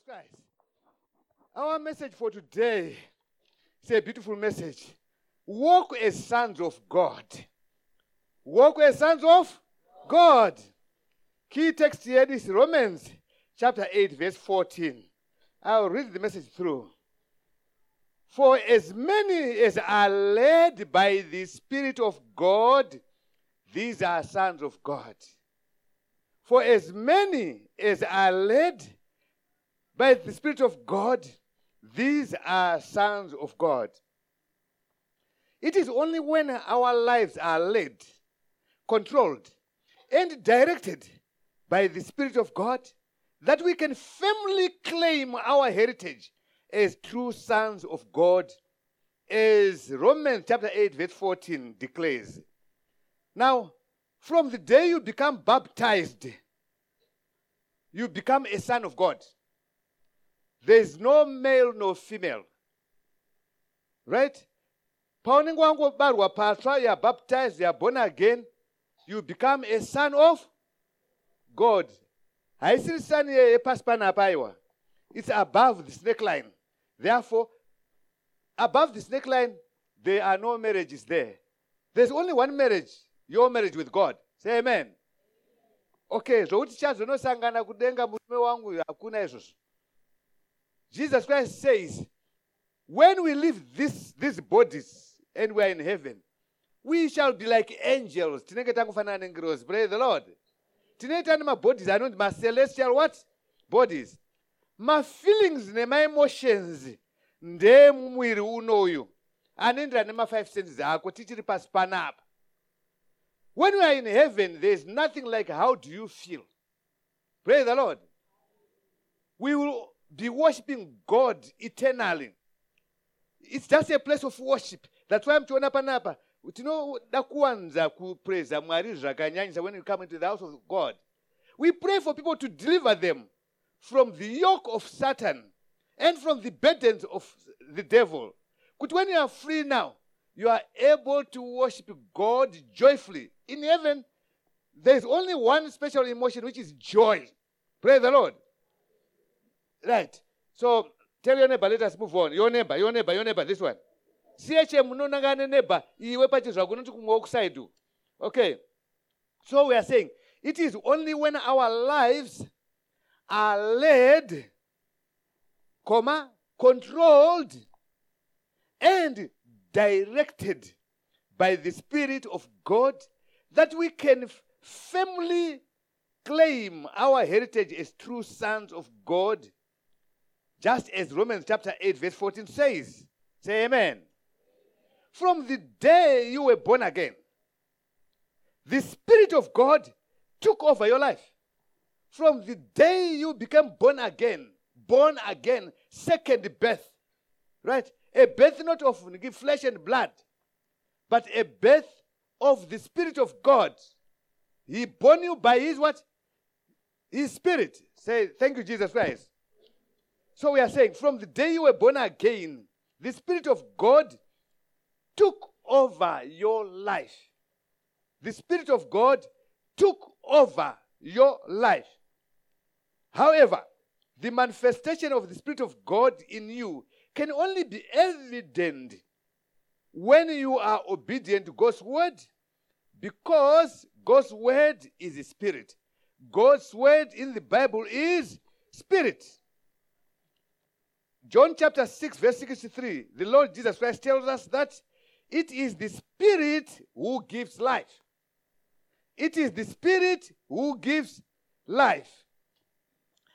Jesus Christ. Our message for today is a beautiful message. Walk as sons of God. Walk as sons of God. Key text here is Romans chapter 8, verse 14. I'll read the message through. For as many as are led by the Spirit of God, these are sons of God. For as many as are led by the Spirit of God, these are sons of God. It is only when our lives are led, controlled, and directed by the Spirit of God that we can firmly claim our heritage as true sons of God, as Romans chapter 8, verse 14 declares. Now, from the day you become baptized, you become a son of God. There is no male nor female. Right? paunenge wangobarwa patsva you are baptized you are born again you become a son of god. Haisiri sani yepasi panapa aiwa it's above the snake line. Therefore above the snake line there are no marriages there. There's only one marriage your marriage with god. Say amen. Okay zvokuti chazonosangana kudenga murume wangu hakuna izvozvo jesus christ says when we leave this, these bodies and we are in heaven we shall be like angels. Tinenge tangofanana nengirozi praise the lord. Tinoita nemabodies anonzi macelestial what? Bodies. Mafeelings nemaemotions ndemumwiri unoyu anoenderana nema-five senses ako. Tichiri pasi panapa when we are in heaven there is nothing like how do you feel? Praise the lord. We will be worshiping god eternally. It's just a place of worship. That's why I'm muchiona panapa tinoda uh, kuwanza kupraiza uh, mwari zvakanyanyisa when we come into the house of god we pray for people to deliver them from the yoke of satan and from the burdens of the devil. Kuti when you are free now you are able to worship god joyfully in heaven. There is only one special emotion which is joy. Praise the lord right. So tell your neighbor let us move on. Your neighbor your neighbor your neighbor this one. Siye munonangana nebha iwe pachizvako unoti kumwe wokusaidu okay. So we are saying it is only when our lives are led comma controlled and directed by the spirit of god that we can firmly claim our heritage as true sons of god just as romans chapter 8 verse 14 says say amen from the day you were born again, the Spirit of God took over your life. From the day you became born again, born again, second birth, right? A birth not of flesh and blood, but a birth of the Spirit of God. He born you by His what? His Spirit. Say, thank you, Jesus Christ. So we are saying, from the day you were born again, the Spirit of God took over your life. The Spirit of God took over your life. However, the manifestation of the Spirit of God in you can only be evident when you are obedient to God's word because God's word is a spirit. God's word in the Bible is spirit. John chapter 6, verse 63, the Lord Jesus Christ tells us that it is the Spirit who gives life. It is the Spirit who gives life.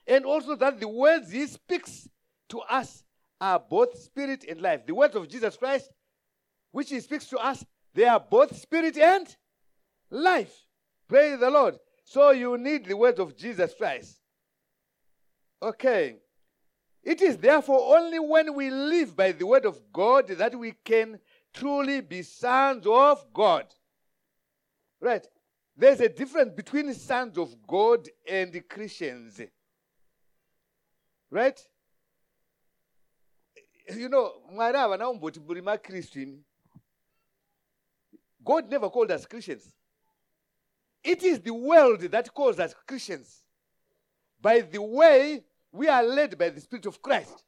And also that the words He speaks to us are both spirit and life. The words of Jesus Christ, which He speaks to us, they are both spirit and life. Praise the Lord. So you need the words of Jesus Christ. Okay. It is therefore only when we live by the word of God that we can truly be sons of God. Right? There's a difference between sons of God and Christians. Right? You know, god never called us christians it is the world that calls us christians by the way we are led by the spirit of christ.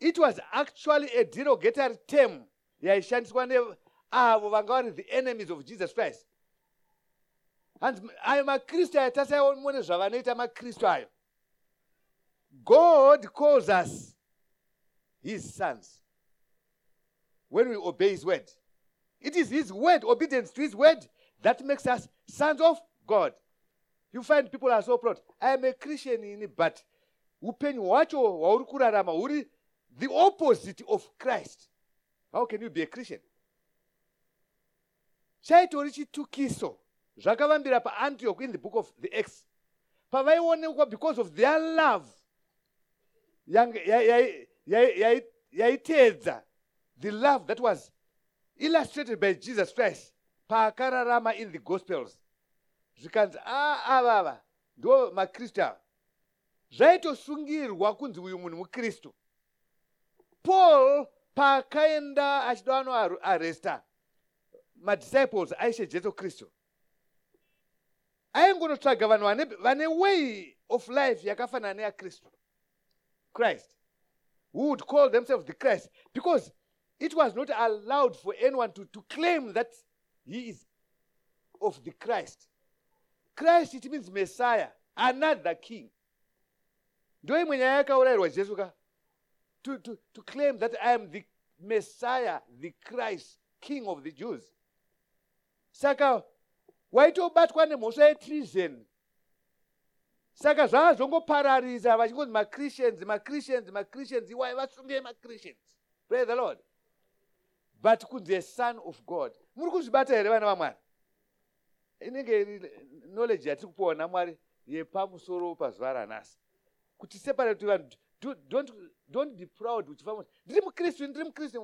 It was actually a derogatory term yaishandiswa neavo vanga vari the enemies of jesus christ. And hanzi ayo makristu ayo tasaione zvavanoita makristu ayo. God calls us his sons when we obey his word. It is his word obedience to his word that makes us sons of god you find people are so proud. I am a christian ini but upenyu hwacho hwauri kurarama huri the opposite of christ. How can you be a christian? Chaitori chitukiso zvakavambira paantioch in the book of the acts. Pavaionekwa because of their love yaiteedza the love that was illustrated by jesus christ paakararama in the gospels zvikanzi ah, ah, a avava ndo makristu ava zvaitosungirwa kunzi uyu munhu mukristu. Paul paakaenda achida anoaresta madisciples aishe jesu kristu. Aingonotsvaga vanhu vane way of life yakafanana neyakristu. Christ. Who would call themselves the christ? Because it was not allowed for anyone to, to claim that he is of the christ christ it means messiah another king. Ndo imwe nyaya yakaurayirwa jesu ka? To, to, to claim that i am the messiah the christ king of the jews. Saka waitobatwa nemhosva yetreason saka zvazvongopararisa vachingonzi machristians machristians machristians iwai vasungei machristians. Pray the lord. But kunzi a son of god. Muri kuzvibata here vana vamwari inenge iri knowledge yatiri kupiwa namwari yepamusoro pazuva ranhasi. Kuti separate vanhu don't, don't be proud uchifamba ndiri mukristu ndiri mukristu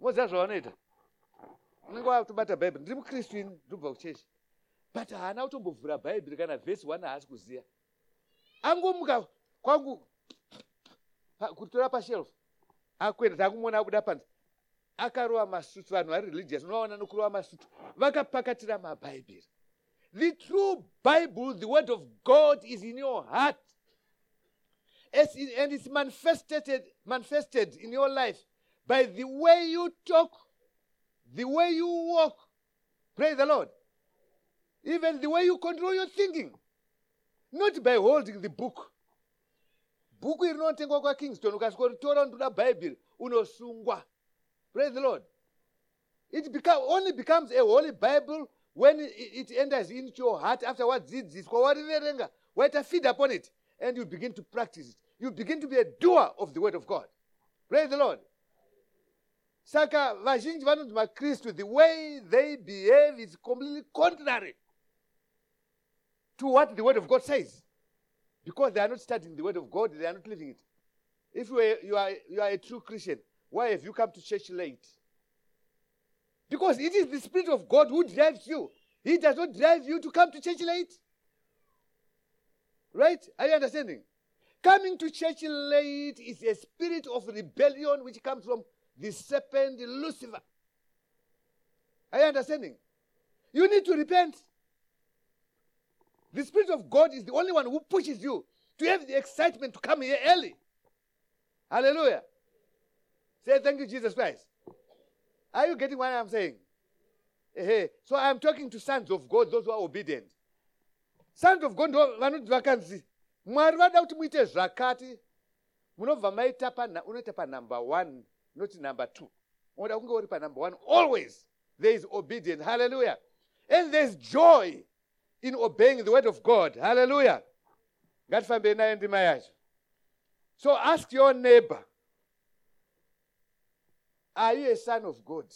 moziva zvavanoita? Unenge watobata bhaibheri ndiri mukristu ini ndobva kuchechi. But haana kutombovhura bhaibheri kana vhesi one haasi kuziya. Angomuka kwangu kutora pashelf akwenda takumona abuda panze. Akarova masutu vanhu vari religious unovaona nokurova masutu. Vakapakatira mabhaibheri the true bible the word of god is in your heart. And it's manifested, manifested in your life by the way you talk the way you walk. Pray the lord. Even the way you control your thinking. Not by holding the book. Bhuku iri rinotengwa kwakingston ukasikoritora ndoda bhaibheri unosungwa. Praise the lord. It become, only becomes a holy bible when it enters into your heart after wadzidziswa wariverenga waita feed upon it and you begin to practice it. You begin to be a doer of the word of god. Praise the lord. Saka vazhinji vanonzi makristu the way they behave is completely contrary to what the word of god says. Because they are not studying the word of god they are not living it. If you are, you are, you are a true christian why have you come to church late because it is the spirit of god who drives you. He does not drive you to come to church late right? Are you understanding? Coming to church late is a spirit of rebellion which comes from the serpent lucifer. Are you understanding? You need to repent. The Spirit of God is the only one who pushes you to have the excitement to come here early. Hallelujah. Say thank you, Jesus Christ. Are you getting what I'm saying? Hey, so I'm talking to sons of God, those who are obedient. Sons of God vanoti vakanzi. Mwari vada kuti muite zvakati. Munobva maita unoita panumber one not number two. Unoda kunge uri panumber one. Always there is obedience. Hallelujah. And there's joy in obeying the word of God. Hallelujah. ngatifambe naye ndima yacho. So ask your neighbor are you a son of god?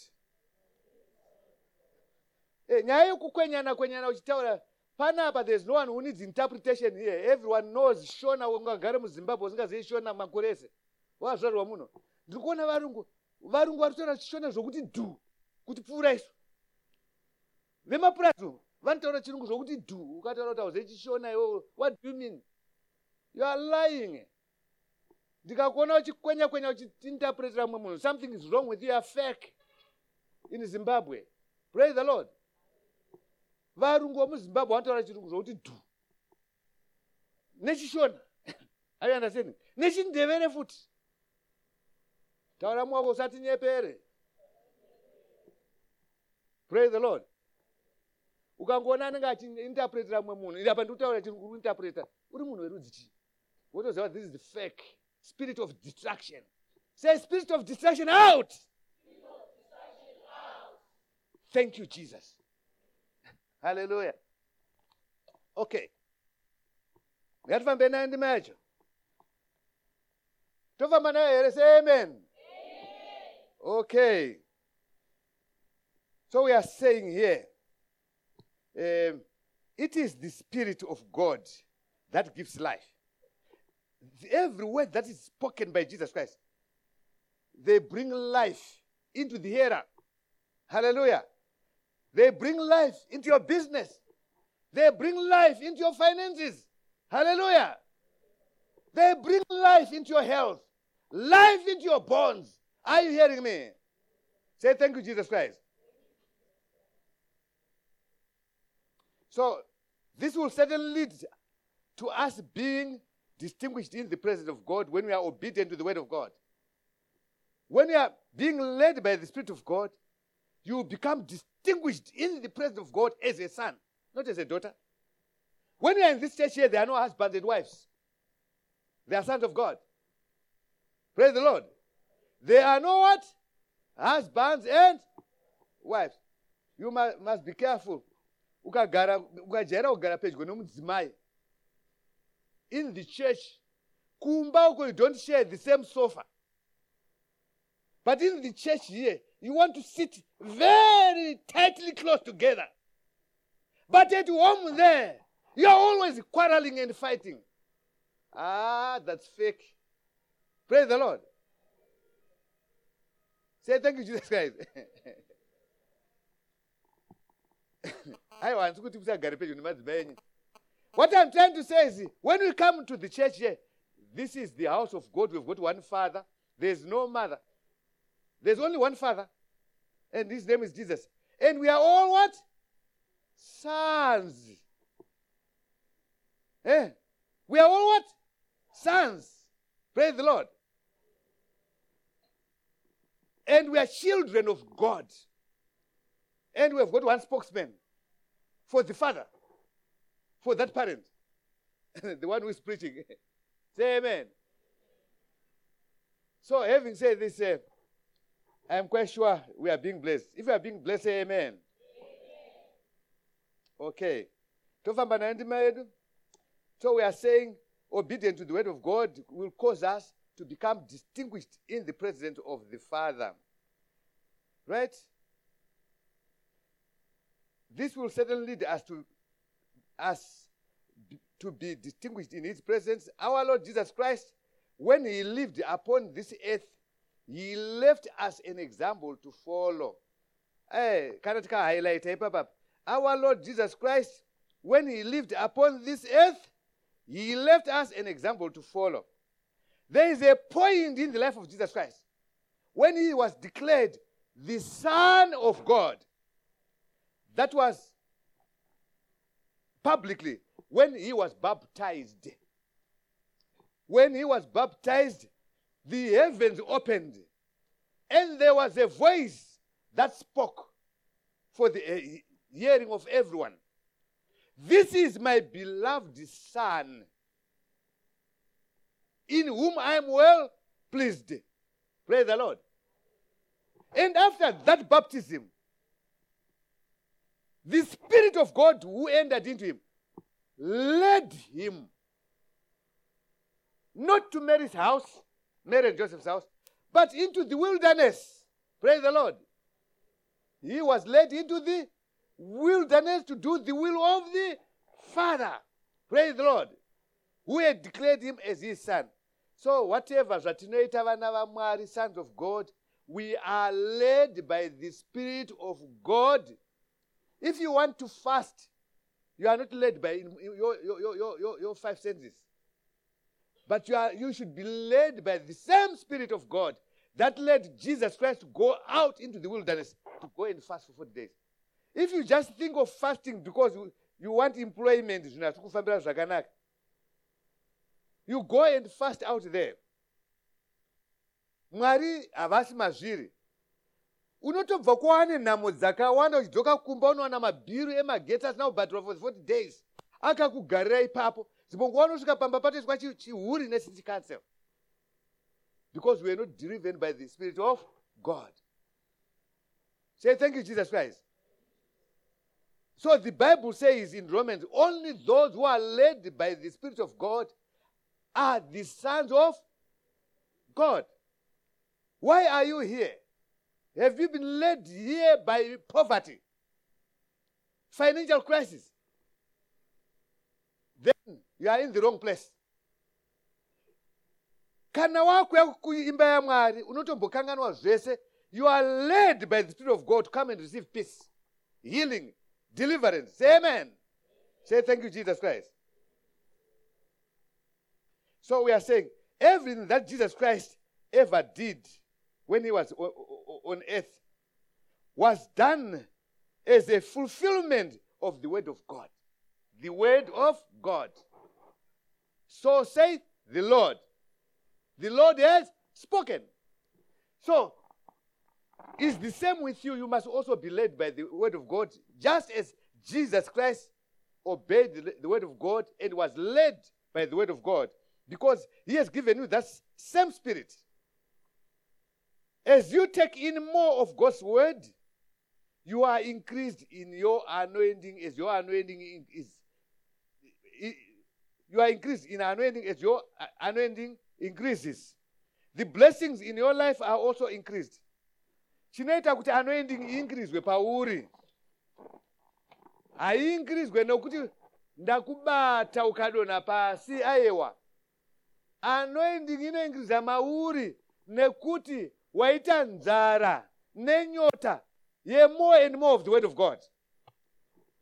E, nyaya yekukwenyana kwenyana uchitaura panapa there's no one who needs interpretation here. Everyone knows shona ungagare muzimbabwe usingazii shona makore ese. Wazvarwa muno. Ndiri kuona varungu varungu vari kutaura chishona zvokuti dhu kuti pfuura isu. Vemapurazi vanotaura chirungu zvokuti dhu ukataura kuti hauze chishona iwo what do you mean? You are lying ndikakuona uchikwenya kwenya uchiinterpretera mumwe munhu something is wrong with you are fake in zimbabwe. Praise the lord. Varungu vemuzimbabwe vanotaura chirungu zvokuti dhu. Nechishona are you understanding? Nechindevere futi. Taura mwako usati nyepere. Praise the lord. Ukangoona anenge achiinterpretera mumwe munhu apa ndikutaura chiri kuinterpreta uri munhu werudzi chii? Wotoziva this is the fake spirit of distraction. Say spirit of distraction out. Thank you jesus. Hallelujah. Okay. Ngatifambe nayo ndima yacho tofamba nayo here say amen. Okay. So we are saying here um, it is the spirit of god that gives life every word that is spoken by jesus christ they bring life into the hearer hallelujah. They bring life into your business. They bring life into your finances. Hallelujah. They bring life into your health. Life into your bones are you hearing me? Say thank you jesus christ. So this will certainly lead to us being distinguished in the presence of God when we are obedient to the word of God. When we are being led by the Spirit of God, you become distinguished in the presence of God as a son, not as a daughter. When we are in this church here, there are no husbands and wives. They are sons of God. Praise the Lord. There are no what? Husbands and wives. You must, must be careful. In the church kumba uko you don't share the same sofa. But in the church here you want to sit very tightly close together. But at home there you are always quarreling and fighting. Ah that's fake. Praise the lord. Say thank you jesus christ. Aiwa handisi kuti musagare pedyo nemadzimai enyu what i'm trying to say is when we come to the church here this is the house of god. We've got one father. There's no mother. There's only one father and his name is jesus. And we are all what? Sons. Eh? we are all what? Sons. Praise the lord. And we are children of god. And we have got one spokesman for the father, for that parent, the one who is preaching. Say amen. So, having said this, uh, I am quite sure we are being blessed. If we are being blessed, say amen. amen. Okay. So, we are saying obedience to the word of God will cause us to become distinguished in the presence of the Father. Right? This will certainly lead us to us to be distinguished in his presence. Our Lord Jesus Christ, when he lived upon this earth, he left us an example to follow. Eh, hey, highlight eh, Our Lord Jesus Christ, when he lived upon this earth, he left us an example to follow. There is a point in the life of Jesus Christ when he was declared the Son of God. That was publicly when he was baptized. When he was baptized, the heavens opened, and there was a voice that spoke for the uh, hearing of everyone. This is my beloved Son, in whom I am well pleased. Praise the Lord. And after that baptism, the Spirit of God who entered into him led him not to Mary's house, Mary and Joseph's house, but into the wilderness. Praise the Lord. He was led into the wilderness to do the will of the Father. Praise the Lord. Who had declared him as his son. So, whatever zvatinoita vana vamwari sons of God, we are led by the Spirit of God if you want to fast, you are not led by your, your, your, your, your five senses. But you, are, you should be led by the same Spirit of God that led Jesus Christ to go out into the wilderness to go and fast for 40 days. If you just think of fasting because you, you want employment, you go and fast out there mwari havasi mazviri unotobva kwaane nhamo dzakawanda uchidzoka kumba unowana mabhiru emageti asina kubhadhira for 40 days. Akakugarira ipapo. Zimbongo wanosvika pamba patoiswa chihuri necity council. Because we are not driven by the spirit of god. Say thank you jesus christ. So the bible says in romans only those who are led by the spirit of god are the sons of god. Why are you here have you been led here by poverty? Financial crisis. Then you are in the wrong place. Kana wakuya kuimba yamwari unotombokanganwa zvese you are led by the spirit of god. To come and receive peace healing deliverance. Say amen. Say thank you jesus christ. So we are saying everything that jesus christ ever did when he was on earth was done as a fulfillment of the word of god the word of God. So saith the Lord. The Lord has spoken. So, it's the same with you. You must also be led by the word of God, just as Jesus Christ obeyed the, the word of God and was led by the word of God, because he has given you that same spirit. As you take in more of God's word, you are increased in your anointing as your anointing is you are increased in anointing as your uh, anointing increases. The blessings in your life are also increased. chinoita kuti anointing iinkrizwe pauri haiinkrizwe nokuti ndakubata ukadonha pasi ayewa anointing inoinkriza mauri nekuti waita nzara nenyota. Yemore and more of the word of god.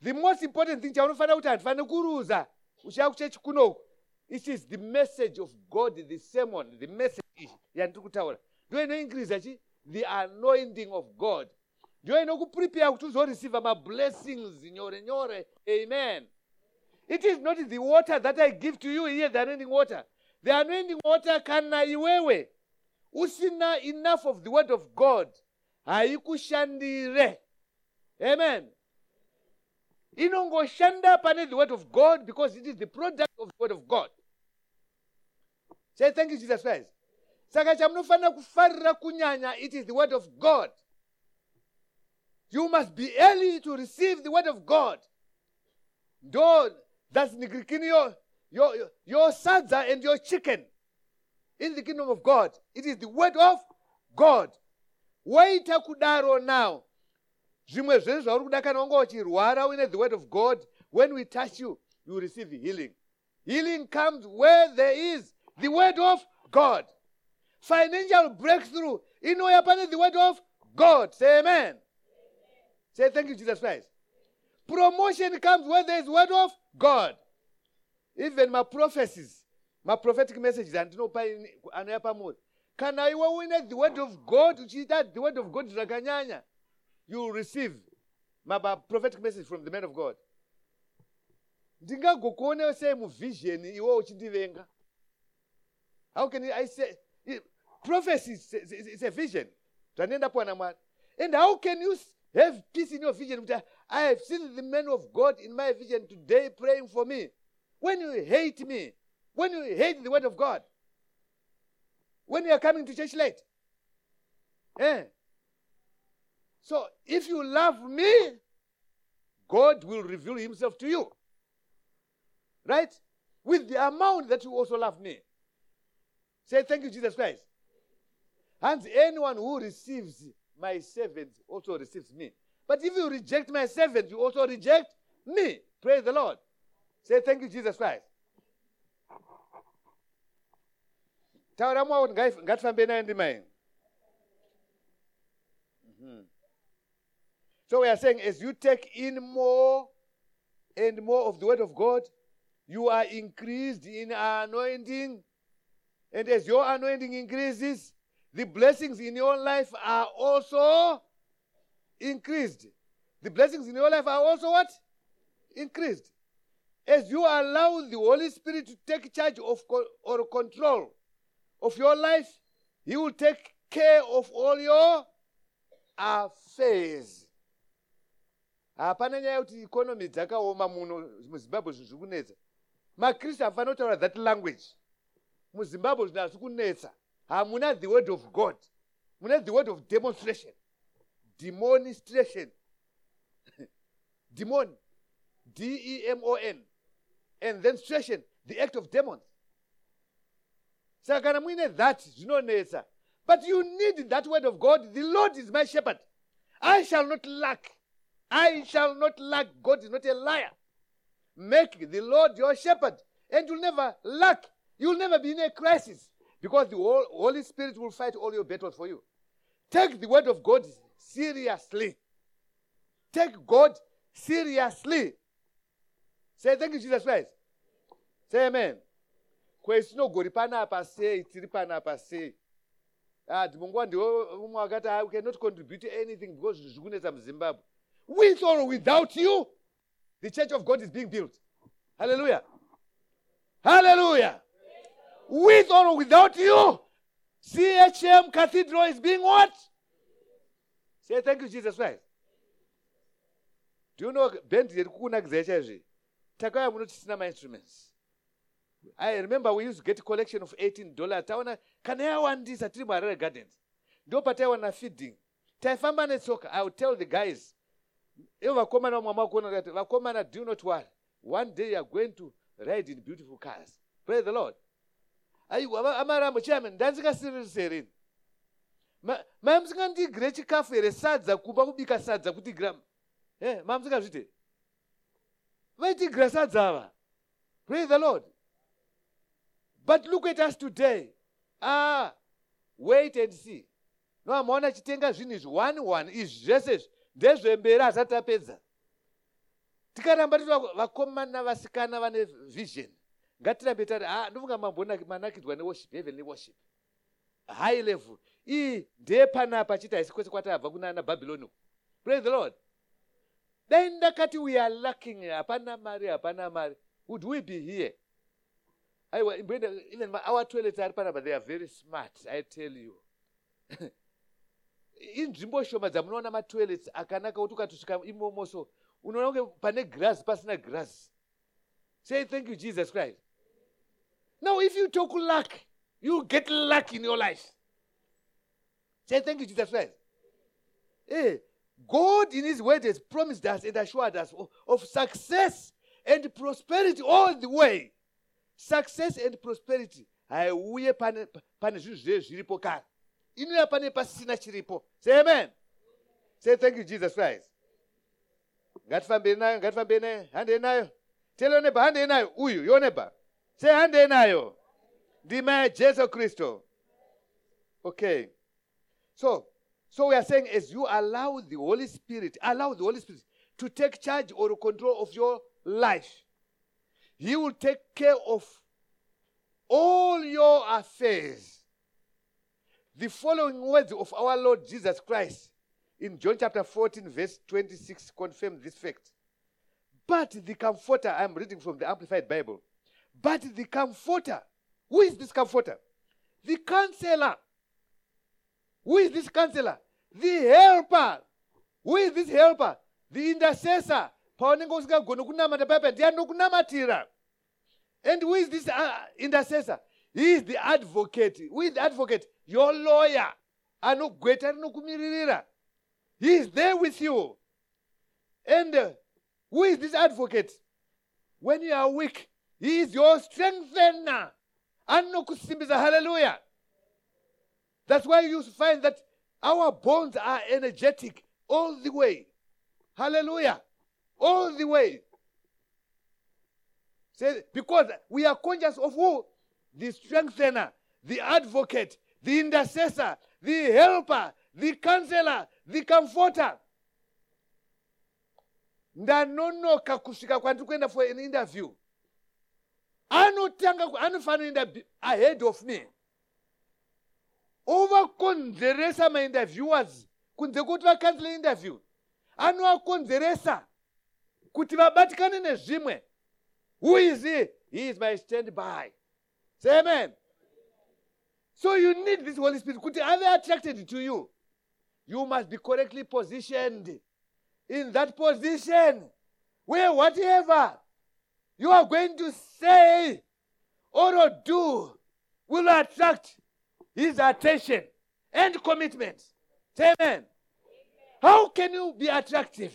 The most important thing chaunofanira kuti handifaniri kuruza uchiya kuchechi kunoku it is the message of god the sermon the message iyi yandiri kutaura ndo inoinkriza chi? The anointing of god. Ndo inokuprepare kuti uzoreceiva mablessings nyore nyore. Amen. It is not the water that i give to you here the anointing water. The anointing water kana iwewe usina enough of the word of god? Haikushandire. Amen. Inongoshanda pane the word of god because it is the product of the word of god. Say thank you jesus christ. Saka chamunofanira kufarira kunyanya it is the word of god. You must be early to receive the word of god. Ndo thats nigirikini your, your, your sadza and your chicken in the kingdom of god. It is the word of god. Waita kudaro now. Zvimwe zvezvo zvauri kuda kana wanga uchirwara uine the word of god when we touch you you receive healing. Healing comes where there is the word of god. Financial breakthrough inouya pane the word of god. Say amen. Say thank you jesus christ. Promotion comes where there is word of god. Even maprophecies maprophetic messages andinopa anoya pamuri kana iwe uine the word of god? Uchiita the word of god zvakanyanya you receive my prophetic message from the man of god. Ndingagokuone sei muvision iwe uchindivenga. How can i say prophecy is a vision. Zvandienda kuwana mwari and how can you have peace in your vision? Kuti i have seen the man of god in my vision today praying for me. When you hate me when you hate the word of god when you are coming to church late eh? So if you love me, God will reveal himself to you. Right? With the amount that you also love me. Say thank you, Jesus Christ. And anyone who receives my servant also receives me. But if you reject my servant, you also reject me. Praise the Lord. Say thank you, Jesus Christ. Kuti ngatifambe naye ndimai So we are saying, as you take in more and more of the word of God, you are increased in anointing. And as your anointing increases, the blessings in your life are also increased. The blessings in your life are also what? Increased. as you allow the Holy Spirit to take charge of co- or control of your life, He will take care of all your affairs. hapana nyaya yekuti ikonomi dzakaoma muno muzimbabwe zvinhu zviri kunetsa. Makristu hafanira kutaura that language. Muzimbabwe zvinhu hazvi kunetsa. Hamuna the word of god. Muna the word of demonstration. Demonstration. Demon. D-e-m-o-n and then stration the act of demons saka kana muine that zvinonetsa but you need that word of god. The lord is my shepherd. I shall not lack. I shall not lack. God is not a liar. Make the lord your shepherd and you'll never lack. You'll never be in a crisis because the holy spirit will fight all your battles for you. Take the word of god seriously. Take god seriously. Say thank you jesus christ. Say amen kwesinogori panapa sei tiri panapa sei. Ah dhimunguva ndiwo umwe akati "Ah, we cannot contribute anything because zvinhu zviri kunetsa muzimbabwe. With or without you the church of god is being built. Hallelujah. Hallelujah. With or without you chm cathedral is being what? Say thank you jesus christ. Do you know band yeri kukunakidza chaizvi? Takauya muno tisina mainstruments i remember we used to get a collection of 18 dollars taona kana yawandisa tiri muharare gardens? Do ndo pataiwana feeding. Taifamba i would tell the guys ivo vakomana vamwe amakuona kuti vakomana do not worry. One day youare going to ride in beautiful cars. Praise the lord. Aiwa amarambo chairman ndanzingasirisi herini mai musingandigire chikafu here sadza kumba kubika sadza kutigira eh, ma musingazvite vaitigira sadza ava praise the lord but look at us today. Ah wait and see. No maona chitenga zvinhu izvi. One one izvi zvese izvi. Ndezvemberi hasati tapedza tikaramba titi vako- vakomana vasikana vane vision. Ngatirambe tati ha ndofunga mambona- manakidzwa neworship heavenly worship. High level. Iyi ndepanapa chiti haisi kwese kwatabva kunana bhabhiloni praise the lord. Dai ndakati we are lacking. Hapana mari hapana mari. Would we be here imboenda even ma- our toilets ari panapa they are very smart i tell you. Inzvimbo shoma dzamunoona matoilets akanaka kuti ukatosvika imomoso unoona kunge pane grass pasina grass. Say thank you jesus christ. Now if you talk luck you'll get luck in your life. Say thank you jesus christ. Eh, God in His word has promised us and assured us of success and prosperity all the way. Success and prosperity. Haiuye pane pane zvinhu zviye zviripo kare inouya pane pasina chiripo amen. Say thank you jesus christ. Ngatifambei nayo ngatifambei nayo handei nayo. Tell your neighbor handei nayo. Uyu yo neighbor. Say handei nayo. Ndima yajesu kristu okay. So so we are saying as you allow the holy spirit allow the holy spirit to take charge or control of your life he will take care of all your affairs the following words of our lord jesus christ in john chapter 14 verse 26 confirm this fact but the comforter i'm reading from the amplified bible but the comforter who is this comforter the counselor who is this counselor? The helper. Who is this helper? The intercessor. Paunenge usingagoni kunamata paipa ndianokunamatira and who is this uh, intercessor? He is the advocate. Who is the advocate? Your lawyer. Anogweta rinokumiririra. He is there with you. And uh, who is this advocate? When you are weak he is your strengthener anokusimbisa hallelujah. That's why you find that our bones are energetic all the way. Hallelujah. All the way. Say, because we are conscious of who? The strengthener, the advocate, the intercessor, the helper, the counselor, the comforter. ndanonoka kusvika kwandiri kuenda for an interview anotanga anofanira be ahead of me ovakonzeresa mainterviewers kunze kuti vakansela interview anovakonzeresa kuti vabatikane nezvimwe Who is he? He is my standby. Say amen. So you need this Holy Spirit. Kuti are they attracted to you? You must be correctly positioned in that position where whatever you are going to say or do will attract his attention and commitment. Say amen. How can you be attractive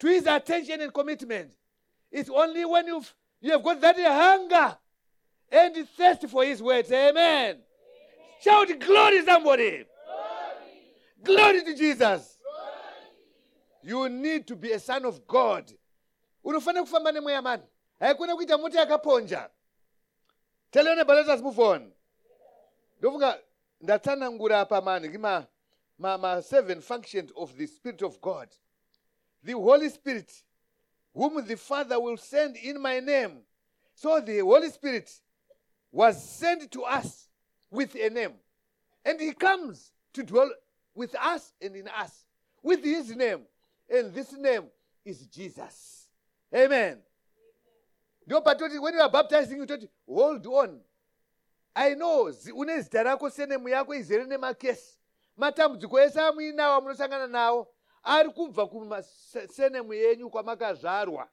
to his attention and commitment? It's only when you've, you have got that hunger and thirst for his words. Amen. amen. Shout glory, somebody. Glory to Jesus. You need to be a son of God. unofanira kufamba nemweya mani haikona kuita mota yakaponja let us move on ndofunga ndatsanangura apa mani ngima ma, ma seven functions of the spirit of god the holy spirit whom the father will send in my name. So the holy spirit was sent to us with a name. And he comes to dwell with us and in us with his name. And this name is jesus. Amen. Ndio patoti when you are baptizing you toti hold on. I know une zita rako senemu yako izere nemakesi matambudziko ese amuinawo munosangana nawo ari kubva kumasenemu yenyu kwamakazvarwa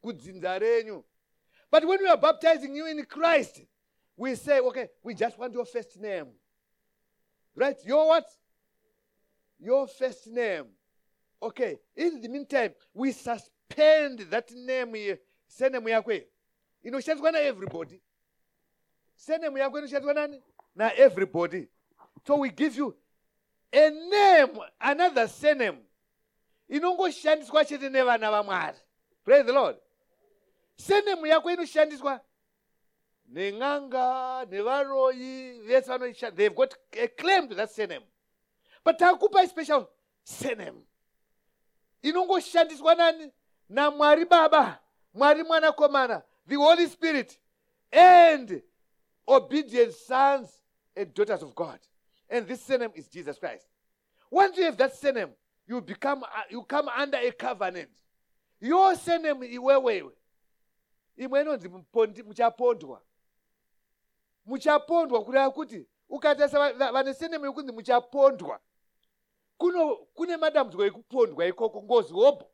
kudzinza renyu. But when we are baptizing you in christ we say okay we just want your first name. Right? Your what? Your first name. Okay in the meantime we suspend that name senemu yako iyi inoshandiswa naeverybody. Senemu yako inoshandiswa nani? Naeverybody. So we give you a name another senemu inongoshandiswa chete nevana vamwari. Praise the lord. Senemu yako inoshandiswa nen'anga nevaroyi vese vanoisha they've got a claim to that senemu. But takupa special senemu. Inongoshandiswa nani? Namwari baba mwari mwanakomana the holy spirit and obedient sons and daughters of god. And this surname is jesus christ. Once you have that surname you become uh, you come under a covenant. Your surname iwewewe. Imwe inonzi muchapondwa. Muchapondwa kureva kuti ukatarisa va- va- vane senemu yekunzi muchapondwa. Kuno kune madambudziko ekupondwa ikoko ngozi hopo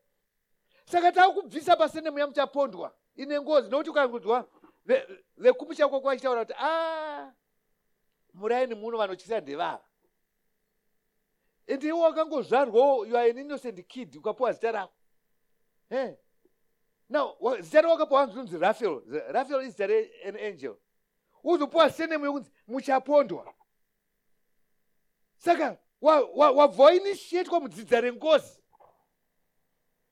saka takubvisa pasenemu yamuchapondwa ine ngozi nokuti ukangodzwa ve- vekumu chako kwachitaura kuti a muraini muno vanotyisa ndevava ende iwe wakangozvarwawo you are an innocent kid ukapiwa zita rako. Eh. now wa- zita rako wakapiwa hanzi unzi rafael rafael is zita an angel. Uzopiwa senemu yokunzi muchapondwa. Saka wabva wa, wabva wainitiatwa mudzidza rengozi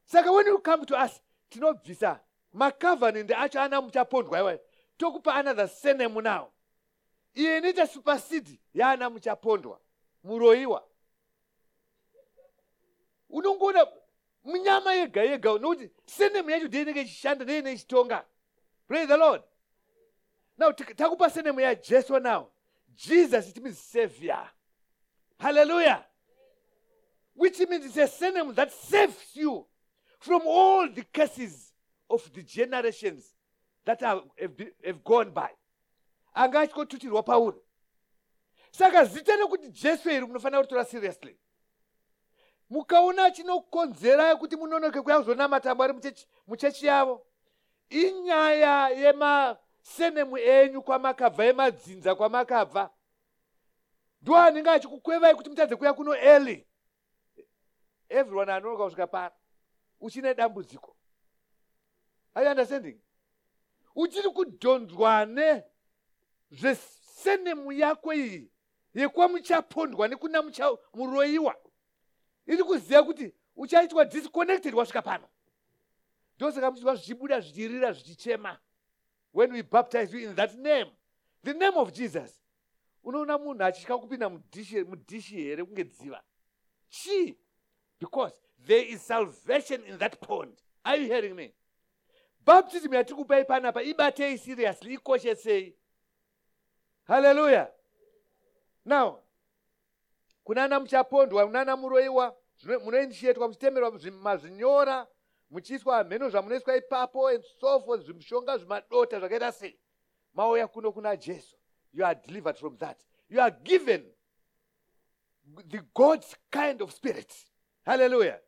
saka when you come to us tinobvisa macovenant acho ana muchapondwa iwayo tokupa another senemu now. Iyo inoita supersidi yaana muchapondwa muroyiwa unongoona munyama yega yega. Nokuti senemu yacho ndiyo inenge ichishanda ichitonga praise the lord. Now takupa senemu yajesu now jesus it means savior. Hallelujah. Which means it's a surname that saves you from all the curses of the generations that are, have, have gone by. Anga achikotutirwa pauri saka zita rekuti jesu iri munofanira kutora seriously mukaona chinokonzera kuti munonoke kuya kuzonamata mwari muchechi- yavo. Inyaya yemasenemu enyu kwamakabva emadzinza kwamakabva ndo anenge achikukwevai kuti mutadze kuya kuno eli. Everyone anonoka kusvika pano. Uchine dambudziko. You understanding? Uchiri kudhonzwa ne zvesenemu yako iyi yekuva muchapondwa nekuna muroyiwa iri kuziva kuti uchaitwa disconnected wasvika pano. Ndosaka muchizwa zvichibuda zvichirira zvichichema when we baptize you in that name the name of jesus unoona munhu achitya kupinda mudhishi here kunge dziva? Chii because there is salvation in that pond. Are you hearing me? Baptism yatiri kupai panapa ibatei seriously ikoshesei. Haleluya now kunana muchapondwa kunana muroyiwa muchitemerwa mazvinyora muchiiswa zvamunoiswa ipapo zvimishonga zvimadota zvakaita sei. Mauya kuno kuna jesu. You are delivered from that. You are given the god's kind of spirit. Hallelujah.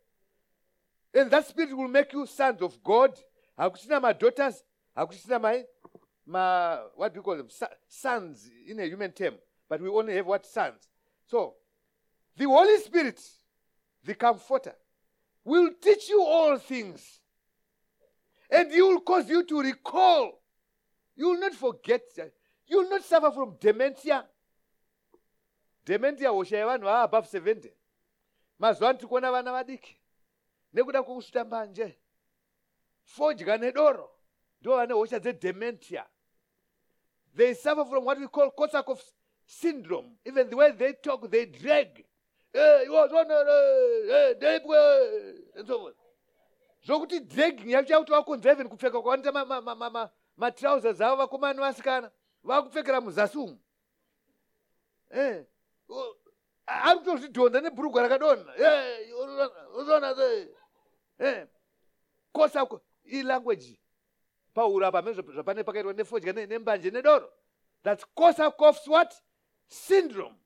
And that spirit will make you sons of god. Hakuchina madaughters hakuchina mai ma what do you call them? Sons in a human term. But we only have what sons. So the holy spirit the comforter will teach you all things. And he will cause you to recall. You will not forget you will not suffer from dementia. Dementia hosha yevanhu vava above 70 mazuva ano tiri kuona vana vadiki. Nekuda kwokusvita mbanje fodya nedoro. Ndo vane hosha dzedementia. They suffer from what we call Korsakoff syndrome. Even the way they talk they drag Eh, you was on, eh, eh, ndepwe, and so forth zvokuti dragging yacho yakuti vakonza even kupfeka kwavanoita matrousers avo vakomani vasikana vakupfekera muzasi umu. Eh, o- a- ari kutozvidhonza nebhurugwa rakadonha. Eh, unoona- unoona se Eh, kosa ko- ilanguage pauro apa mene zvapane pakaitwa nefodya ne- nembanje nedoro. Thats Korsakoff's what? Syndrome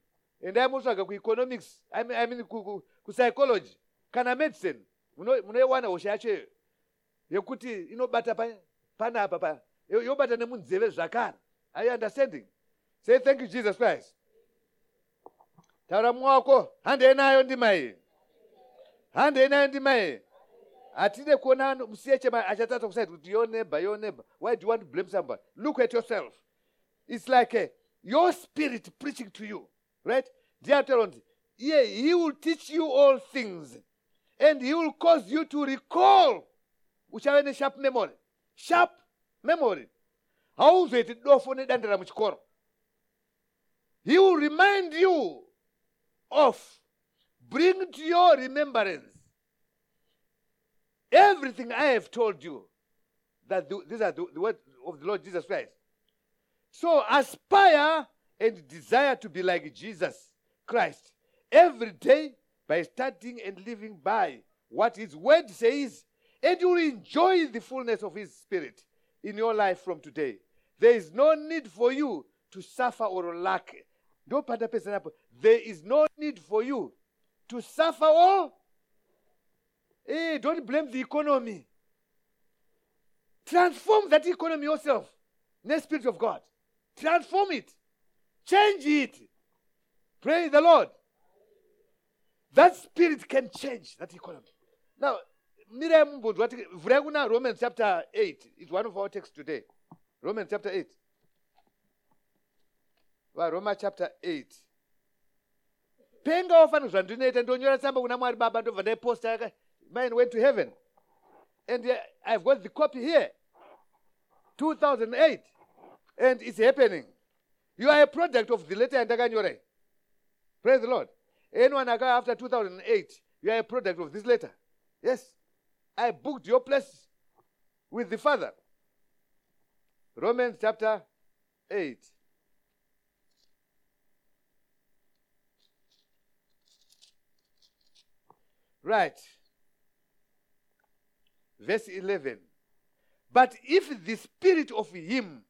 endai motsvaga kueconomics i mean, I mean ku- ku- kupsychology kana medicine. Muno- munoiwana hosha yacho iyoyo yekuti inobata pa- panapa pa yo- yobata nemunzeve zvakare. Are you understanding? Say thank you jesus christ. Taura muwako handei nayo ndima iyi. Handei nayo ndima iyi. Hatide kuona ano- musiyeche ma- achatata kusaidi kuti your neighbor your neighbor why do you want to blame somebody? Look at yourself. It's like uh, your spirit preaching to you right? Ndiataura kuti iye he will teach you all things and he will cause you to recall uchave nesharp memory. Sharp memory. Hauzoiti dofo nedandira muchikoro he will remind you of bring to your remembrance everything i have told you that the, these are the, the words of the lord jesus christ. So aspire and desire to be like jesus christ every day by studying and living by what his word says and you will enjoy the fullness of his spirit in your life from today there is no need for you to suffer or lack there is no need for you to suffer or Eh, don't blame the economy. Transform that economy yourself. in The Spirit of God. Transform it. Change it. Praise the Lord. That spirit can change that economy. Now, kuti vhurai kuna romans chapter 8 is one of our texts today. Romans chapter 8 varoma chapter 8 penga wafanira zvandinoita ndonyora tsamba kuna mwari baba ndobva ndaiposta mine went to heaven. And uh, i've got the copy here. 2008 and it's happening you are a product of the letter yandakanyorai praise the lord. Anyone after 2008 you are a product of this letter yes. I booked your place with the father. Romans chapter 8 right. Verse 11 but if the spirit of him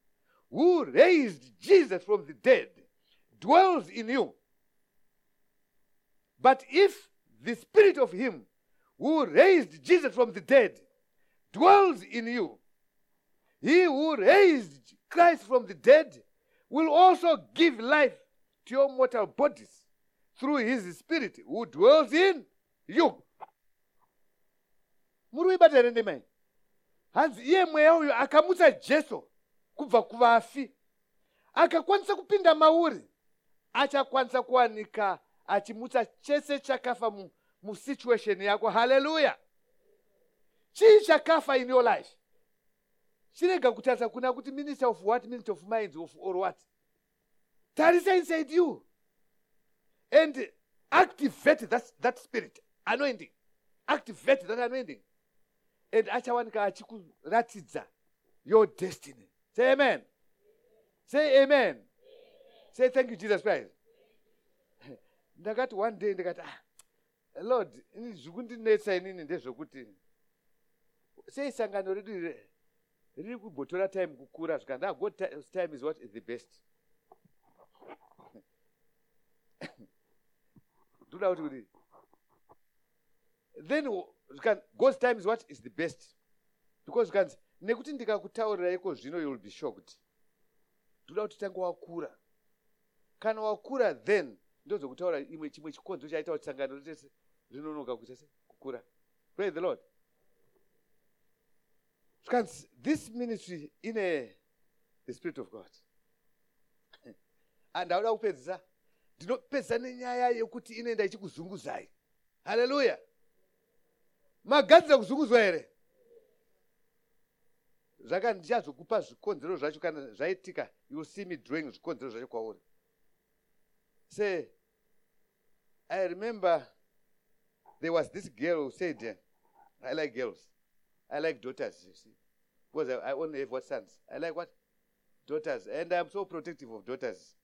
who raised jesus from the dead dwells in you. But if the spirit of him who raised jesus from the dead dwells in you he who raised christ from the dead will also give life to your mortal bodies through his spirit who dwells in you. Muri kuibata here ndemai hanzi iye mweya uyu akamutsa jesu kubva kuvafi. Akakwanisa kupinda mauri achakwanisa kuwanika achimutsa chese chakafa mu- musituation yako. Haleluya chii chakafa in your life? Chirega kutarisa kuna kuti minister of what minister of minds of, or what? Tarisa inside you and activate that, that spirit anointing. Activate that anointing. And achawanika achikuratidza your destiny say amen. Say amen. Say thank you jesus christ. Ndakati one day ndikati ah lord ini zviri kundinetsa inini ndezvekuti sei sangano redu iri riri kubhotora time kukura zvikanzi ah, god time is what is the best. Ndoda kuti kuti then god's time is what is the best. Because zvikanzi nekuti ndikakutauriraiko zvino youll be shocked. Ndoda kuti tange wakura. Kana wakura then ndozokutaura imwe chimwe chikonzo chaita kuti sangano ritese rinonoka kuita se kukura. Praise the lord. Zvikanzi this ministry ine the spirit of god. Handauda kupedzisa. Ndinopedzisa nenyaya yekuti inoenda ichikuzunguzai. Haleluya magadzira kuzunguzwa here zvaka ndichazokupa zvikonzero zvacho kana zvaitika. Youll see me drawing zvikonzero zvacho kwauri. Say i remember there was this girl who said i like girls. I like daughters you see. Because I, I only have what sons. I like what? Daughters. And i'm so protective of daughters.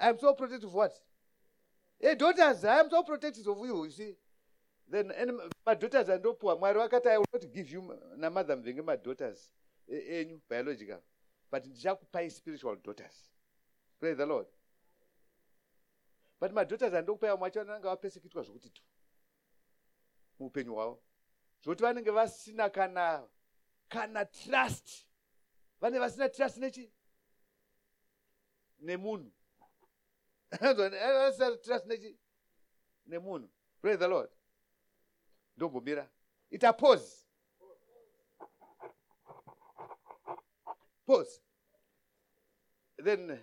I'm so protective of what? Hey daughters i am so protective of you you see. Then my daughters and andopuwa mwari vakati i will not give you namadha mvenge madaughters enyu biological but ndichakupai spiritual daughters. Praise the lord. But madaughters andokupai macho anenge vapesekitwa zvokuti tu muupenyu hwavo. Zvokuti vanenge vasina kana kana trust. Vane vasina trust nechi? Nemunhu. Vasina trust nechi? Nemunhu. Praise the lord. Ndombomira. Ita pause pause. Then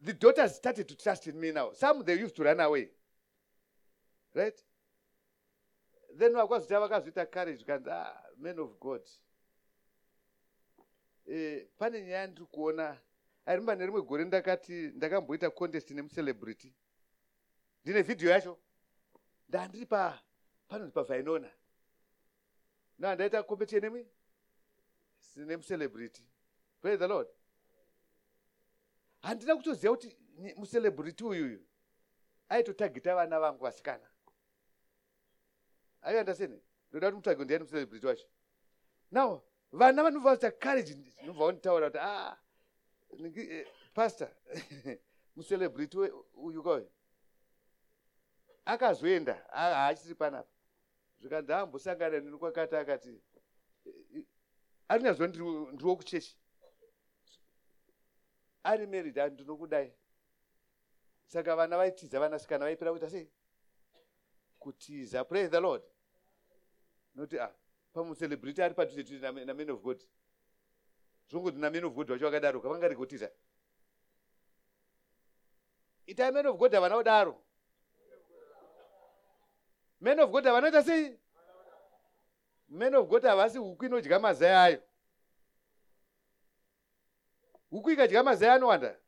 the daughters started to trust in me now. Some they used to run away. Right? Then vakwazoita vakazoita courage kanzi ah, man of god. Eh, pane nyaya ndiri kuona arimba nerimwe gore ndakati ndakamboita contest nemucelebrity. Ndine vhidhiyo yacho. Ndandiri pa panonzi pavhainona na ndaita competition nemwi nemucelebrity praise the lord. Handina kutoziva kuti mucelebrity uyuyu aitotagita vana vangu vasikana. Aiandasene ndoda kuti mutsvage ndiani mucelebrity wacho. Now vana vanobva kuita courage nobva vanditaura kuti a pastor mucelebrity uyu kauyu akazoenda ha- haachiri panapa. Zvikanzi ambosangana neni kwakati akati arinyazuva ndiri wokuchechi ari married ani ndinokudai saka vana vaitiza vanasikana vaipera kuita sei kutiza praise the lord. Noti ah pamucelebrity ari padhuze tuti naman of god. Zvongoti naman of god vacho vakadaro kavangari kutiza itai man of god havana kudaro man of god havanoita sei man of god havasi huku inodya mazai ayo. Huku ikadya mazai anowanda?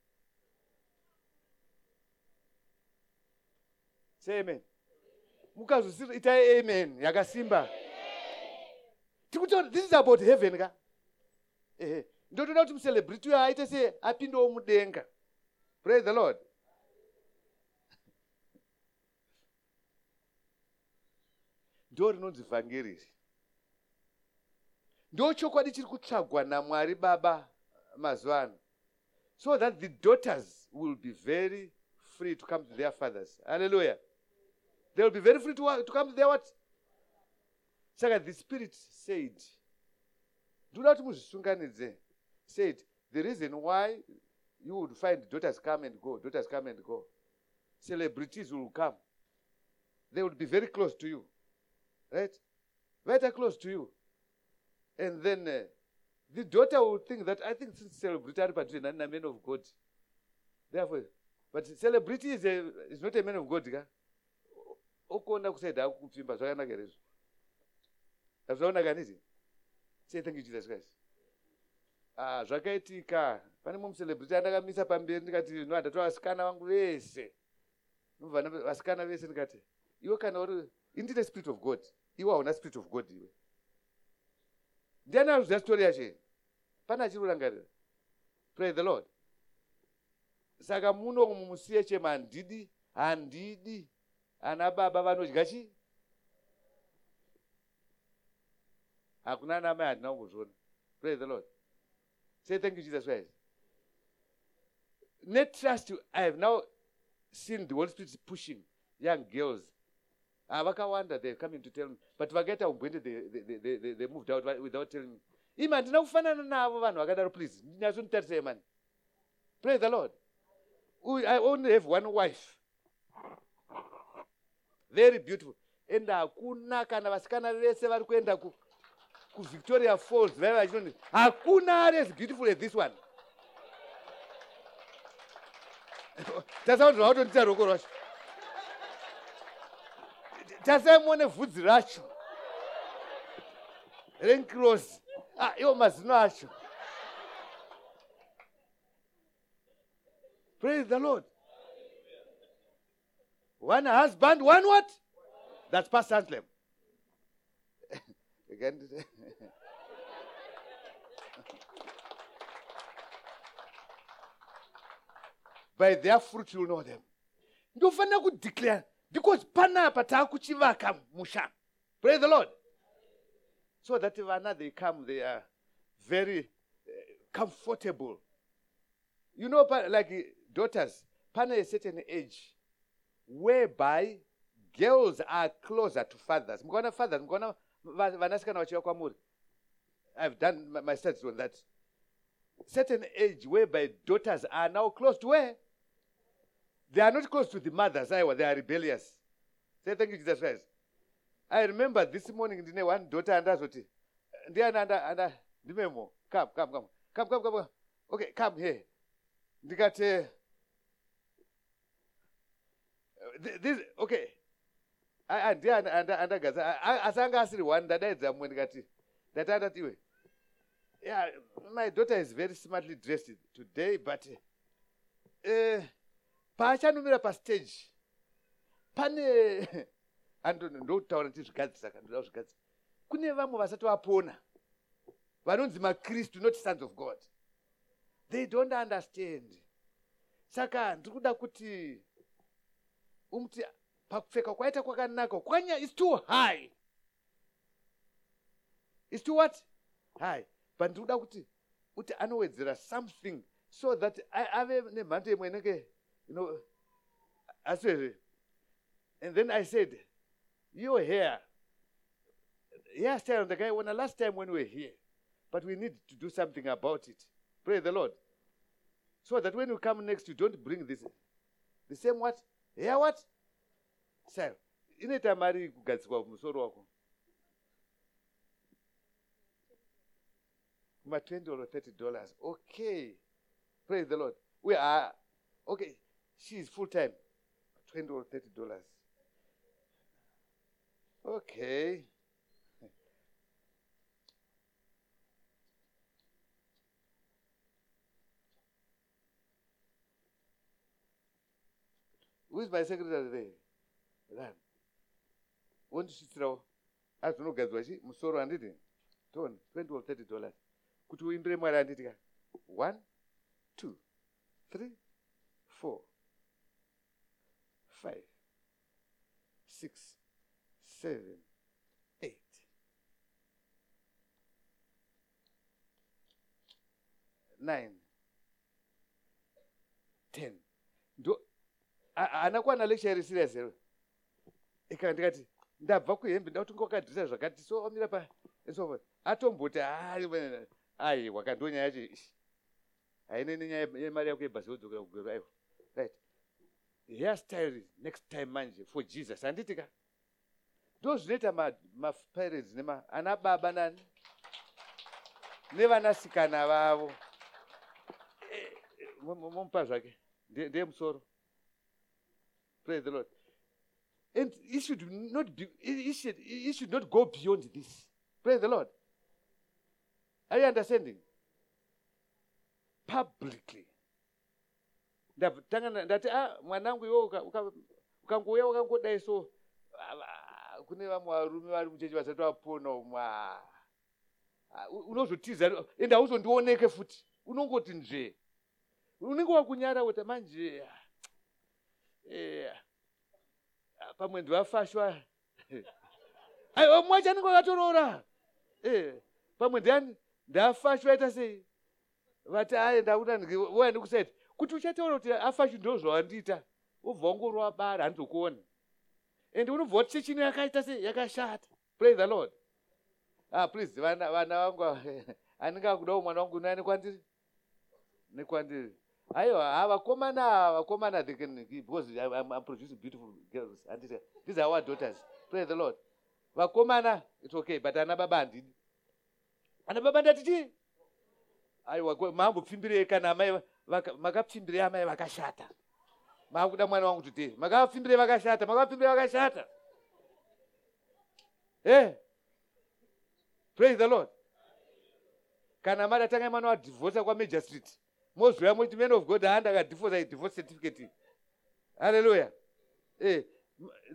Say amen. Mukazosira itai amen yakasimba. Tikutaura this is about heaven ka? Ehe ndotoda kuti mucelebrity uyo aite se apindewo mudenga. Praise the lord. Ndo rinonzi vhangeri ndo chokwadi chiri kutsvagwa namwari baba mazuva ano. So that the daughters will be very free to come to their fathers. Hallelujah. They will be very free to, to come to their what? Saka the spirit said ndoda kuti muzvisunganidze said the reason why you would find daughters come and go daughters come and go celebrities will come. They would be very close to you. Right? Very close to you and then uh, the daughter will think that i think since celebrity ari padhuze nani naman of god. Therefore but celebrity is, a, is not a man of god ka? Okuona kusaidha kupfimba zvakanaka rezvo hazvaonaka niti say thank you jesus christ. Ah, zvakaitika. Pane mumwe mucelebrity andakamisa pamberi ndikati no handatora vasikana vangu vese. Vasikana vese ndikati iwe kana uri indine spirit of god iwe hauna spirit of god iwe ndiani anoziva stori yacho pane achiri kurangarira pray the lord. Saka muno mumusiye chema handidi handidi ana baba vanodya chi hakuna ana mai handina the lord. Say thank you jesus christ. Netrust i have now seen the holy spirit pushing young girls ah, vakawanda they coming to tell me but vakaita umbwende they, they, they, they, they- moved out without telling me. Ima handina kufanana navo vanhu vakadaro please ndinyatsonitarisei mani. Praise the lord. I only have one wife. Very beautiful. And hakuna kana vasikana vese vari kuenda ku, kuvictoria falls vaiva vachinoni hakuna ari as beautiful as this one. Tasaundira watondita roko rwacho tasaimuone vhudzi racho. Renkrosi ah, iwo mazino acho. Praise the lord. One husband one what? That's pastor anslem Again, by their fruit you'll know them. Ndofanira kudeclare because panapa taakuchivaka musha. Praise the lord. So that vana they come they are very uh, comfortable. You know like daughters pane a certain age whereby girls are closer to fathers. Mukaona fathers mukaona va- vanasikana vachiva kwamuri i've done my, my studies on that. Certain age whereby daughters are now close to where they are not close to the mothers. Aiwa they are rebellious. Say thank you jesus christ. I remember this morning one daughter and andazoti ndiani anda anda ndimemo come come come. Come come come okay come here. Ndikati th- this okay. Ndiani anda- andagaza A- a- asi anga asiri one ndadaidza mumwe. Ndikati ndati andati iwe. Yeah my daughter is very smartly dressed today but uh, paachanumira pastage pane ndokutaura ndizvigadzisa ka ndoda kuzvigadzisa kune vamwe vasati vapona vanonzi makristu not sons of god. They don't understand. Saka ndiri kuda kuti umuti pakupfeka kwaita kwakanaka kwanya is too high. Is too what? High. But ndiri kuda kuti kuti anowedzera something so that ave nemhando imwe inenge you know I said, and then i said your hair hairstyle the last time when we were here but we need to do something about it. Praise the lord. So that when you come next you don't bring this the same what? Hair what? Style inoita mari kugadzikwa musoro wako. Kuma 20 or 30 dollars. Okay. Praise the lord. We are okay she is full time 20 or 30 dollars. Okay. Who is my secretary there ran wondisvitsirawo azvinogadzirwa chi musoro handiti ton 20 or 30 dollars. Kuti uimbire mwari handiti ka? 1 2 3 4 5 6 7 8 9 10 ndo a- haana kuwana lecture iri serious here? Ika ndikati ndabva kuhembe nda kuti ngokadhisa zvakati so amira pa and so forth. Atomboti hai wena, aiwa kandonyaya yacho ishi. Haine nenyaya yemari yako yebhasi wodzokera kugweru aiwa hairstyle next time manje for jesus. Handiti ka? Ndo zvinoita maparents nema ana baba nani? Nevanasikana vavo Eh, eh, mu- mu- mupa zvake ndiye ndiye musoro praise the lord. And he should not be he should, he should not go beyond this. Praise the lord. Are you understanding? Publicly ndatanga ndati ah mwanangu iwe uka- uka- ukangouya wakangodai so kune vamwe varume vari muchechi vasati vapona umwa unozotiza ende hauzondioneke futi unongoti nzve unenge wakunyara kuti manje ah, pamwe ndivafashwa aiwa mwacho anenge akatorora Eh, pamwe ndiani ndafachu vaita sei? Vati aenda kuuya ndikuseti kuti uchataura kuti afachu ndo zvawandiita ubva wangorova bari handizokuona. And unobva wati chechino yakaita sei yakashata. Praise the lord. Ah please vana vana vangu andingakudawo mwana wangu nani kwandiri? Nekwandiri aiwa vakomana vakomana they can because I'm, I'm producing beautiful girls. Anditi these are our daughters. Praise the lord. Vakomana it's okay but ana baba handidi. Ana baba ndati chii? Aiwa maambopfimbirei kana amai makapfimbirei amai vakashata. Maakuda mwana wangu today makapfimbirei vakashata makapfimbirei vakashata. E praise the lord. Kana madatanga mwana wadhivhosa kwamajor street moziva muti man of god haanda akadhivhosa idivorce certificate. Halleluya e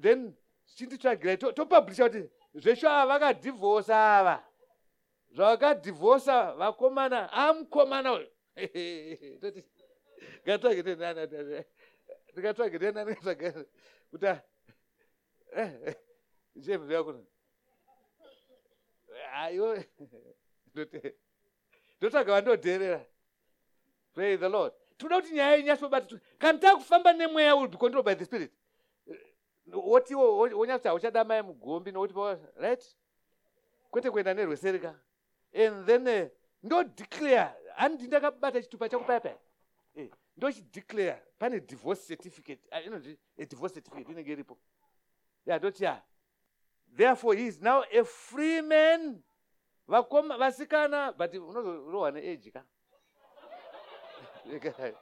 then chinditsvagirai topublisha kuti zvesho ava vakadhivhosa ava. Zvavakadhivhosa vakomana amukomana uyu ndikatsvagirendikatsvaga kuti chemvyakuno aiwo ndotsvaga vandodherera pray the lord toda kuti nyaya inyatsobata kana takufamba nemweya will be controlled by the spirit wotiwo wonyatsa uchada mai mugombi nokuti right kwete kuenda nerweserika and then uh, ndodeclare handi ndakabata chitupa changu paya paya eh, ndochideclare pane divorce certificate. Ah, inonzi divorce certificate inenge iripo. Ya ndoti ya. Therefore he is now a free man. Vakoma vasikana but unozorohwa neage ka?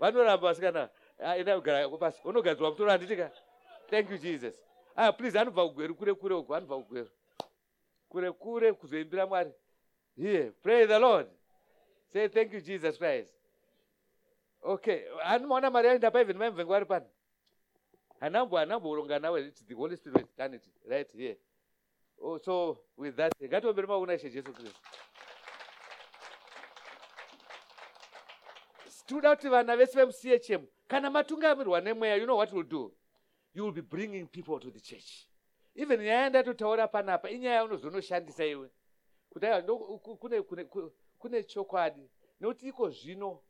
Vanoramba vasikana. Enda kugara pasi unogadzwa mutoro handitika thank you jesus. Ah please anobva kugweru kure kure uku anobva kugweru. Kure kure kuzoimbira mwari. Here pray the lord say thank you jesus christ. Okay hanimaona mari yaenda paivhen maimvengo vari pano? Hanambo hanamboronga nawe its the holy spirit has done it right here. Oh, so with that ngatiomberi mauna ishe jesu kristu. Tinoda kuti vana vese vemuchm kana matungamirwa nemweya you know what will do? You will be bringing people to the church. Even nyaya yandatotaura panapa inyaya yaunozonoshandisa iwe. Kuti aiwa kune chokwadi. Nekuti iko zvino.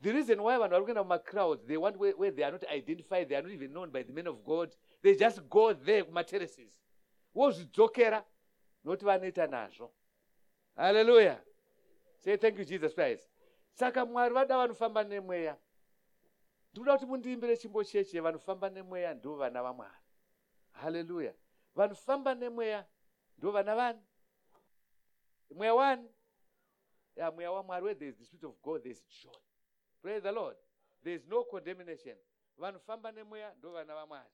The reason why vanhu vari kuenda mumacrowds they want where, where they are not identified they are not even known by the men of god. They just go there kumaterraces wozvidzokera nokuti vanoita nazvo. Halleluya say thank you jesus christ. Saka mwari vada vanofamba nemweya. Ndinoda kuti mundiimbire chimbo cheche vanofamba nemweya ndo vana vamwari. Halleluya vanofamba nemweya ndo vana vani. Mweya wani mweya wamwari where there is the spirit of god there is joy. Praise the lord. There is no condemnation. Vanofamba ndo vana vamwari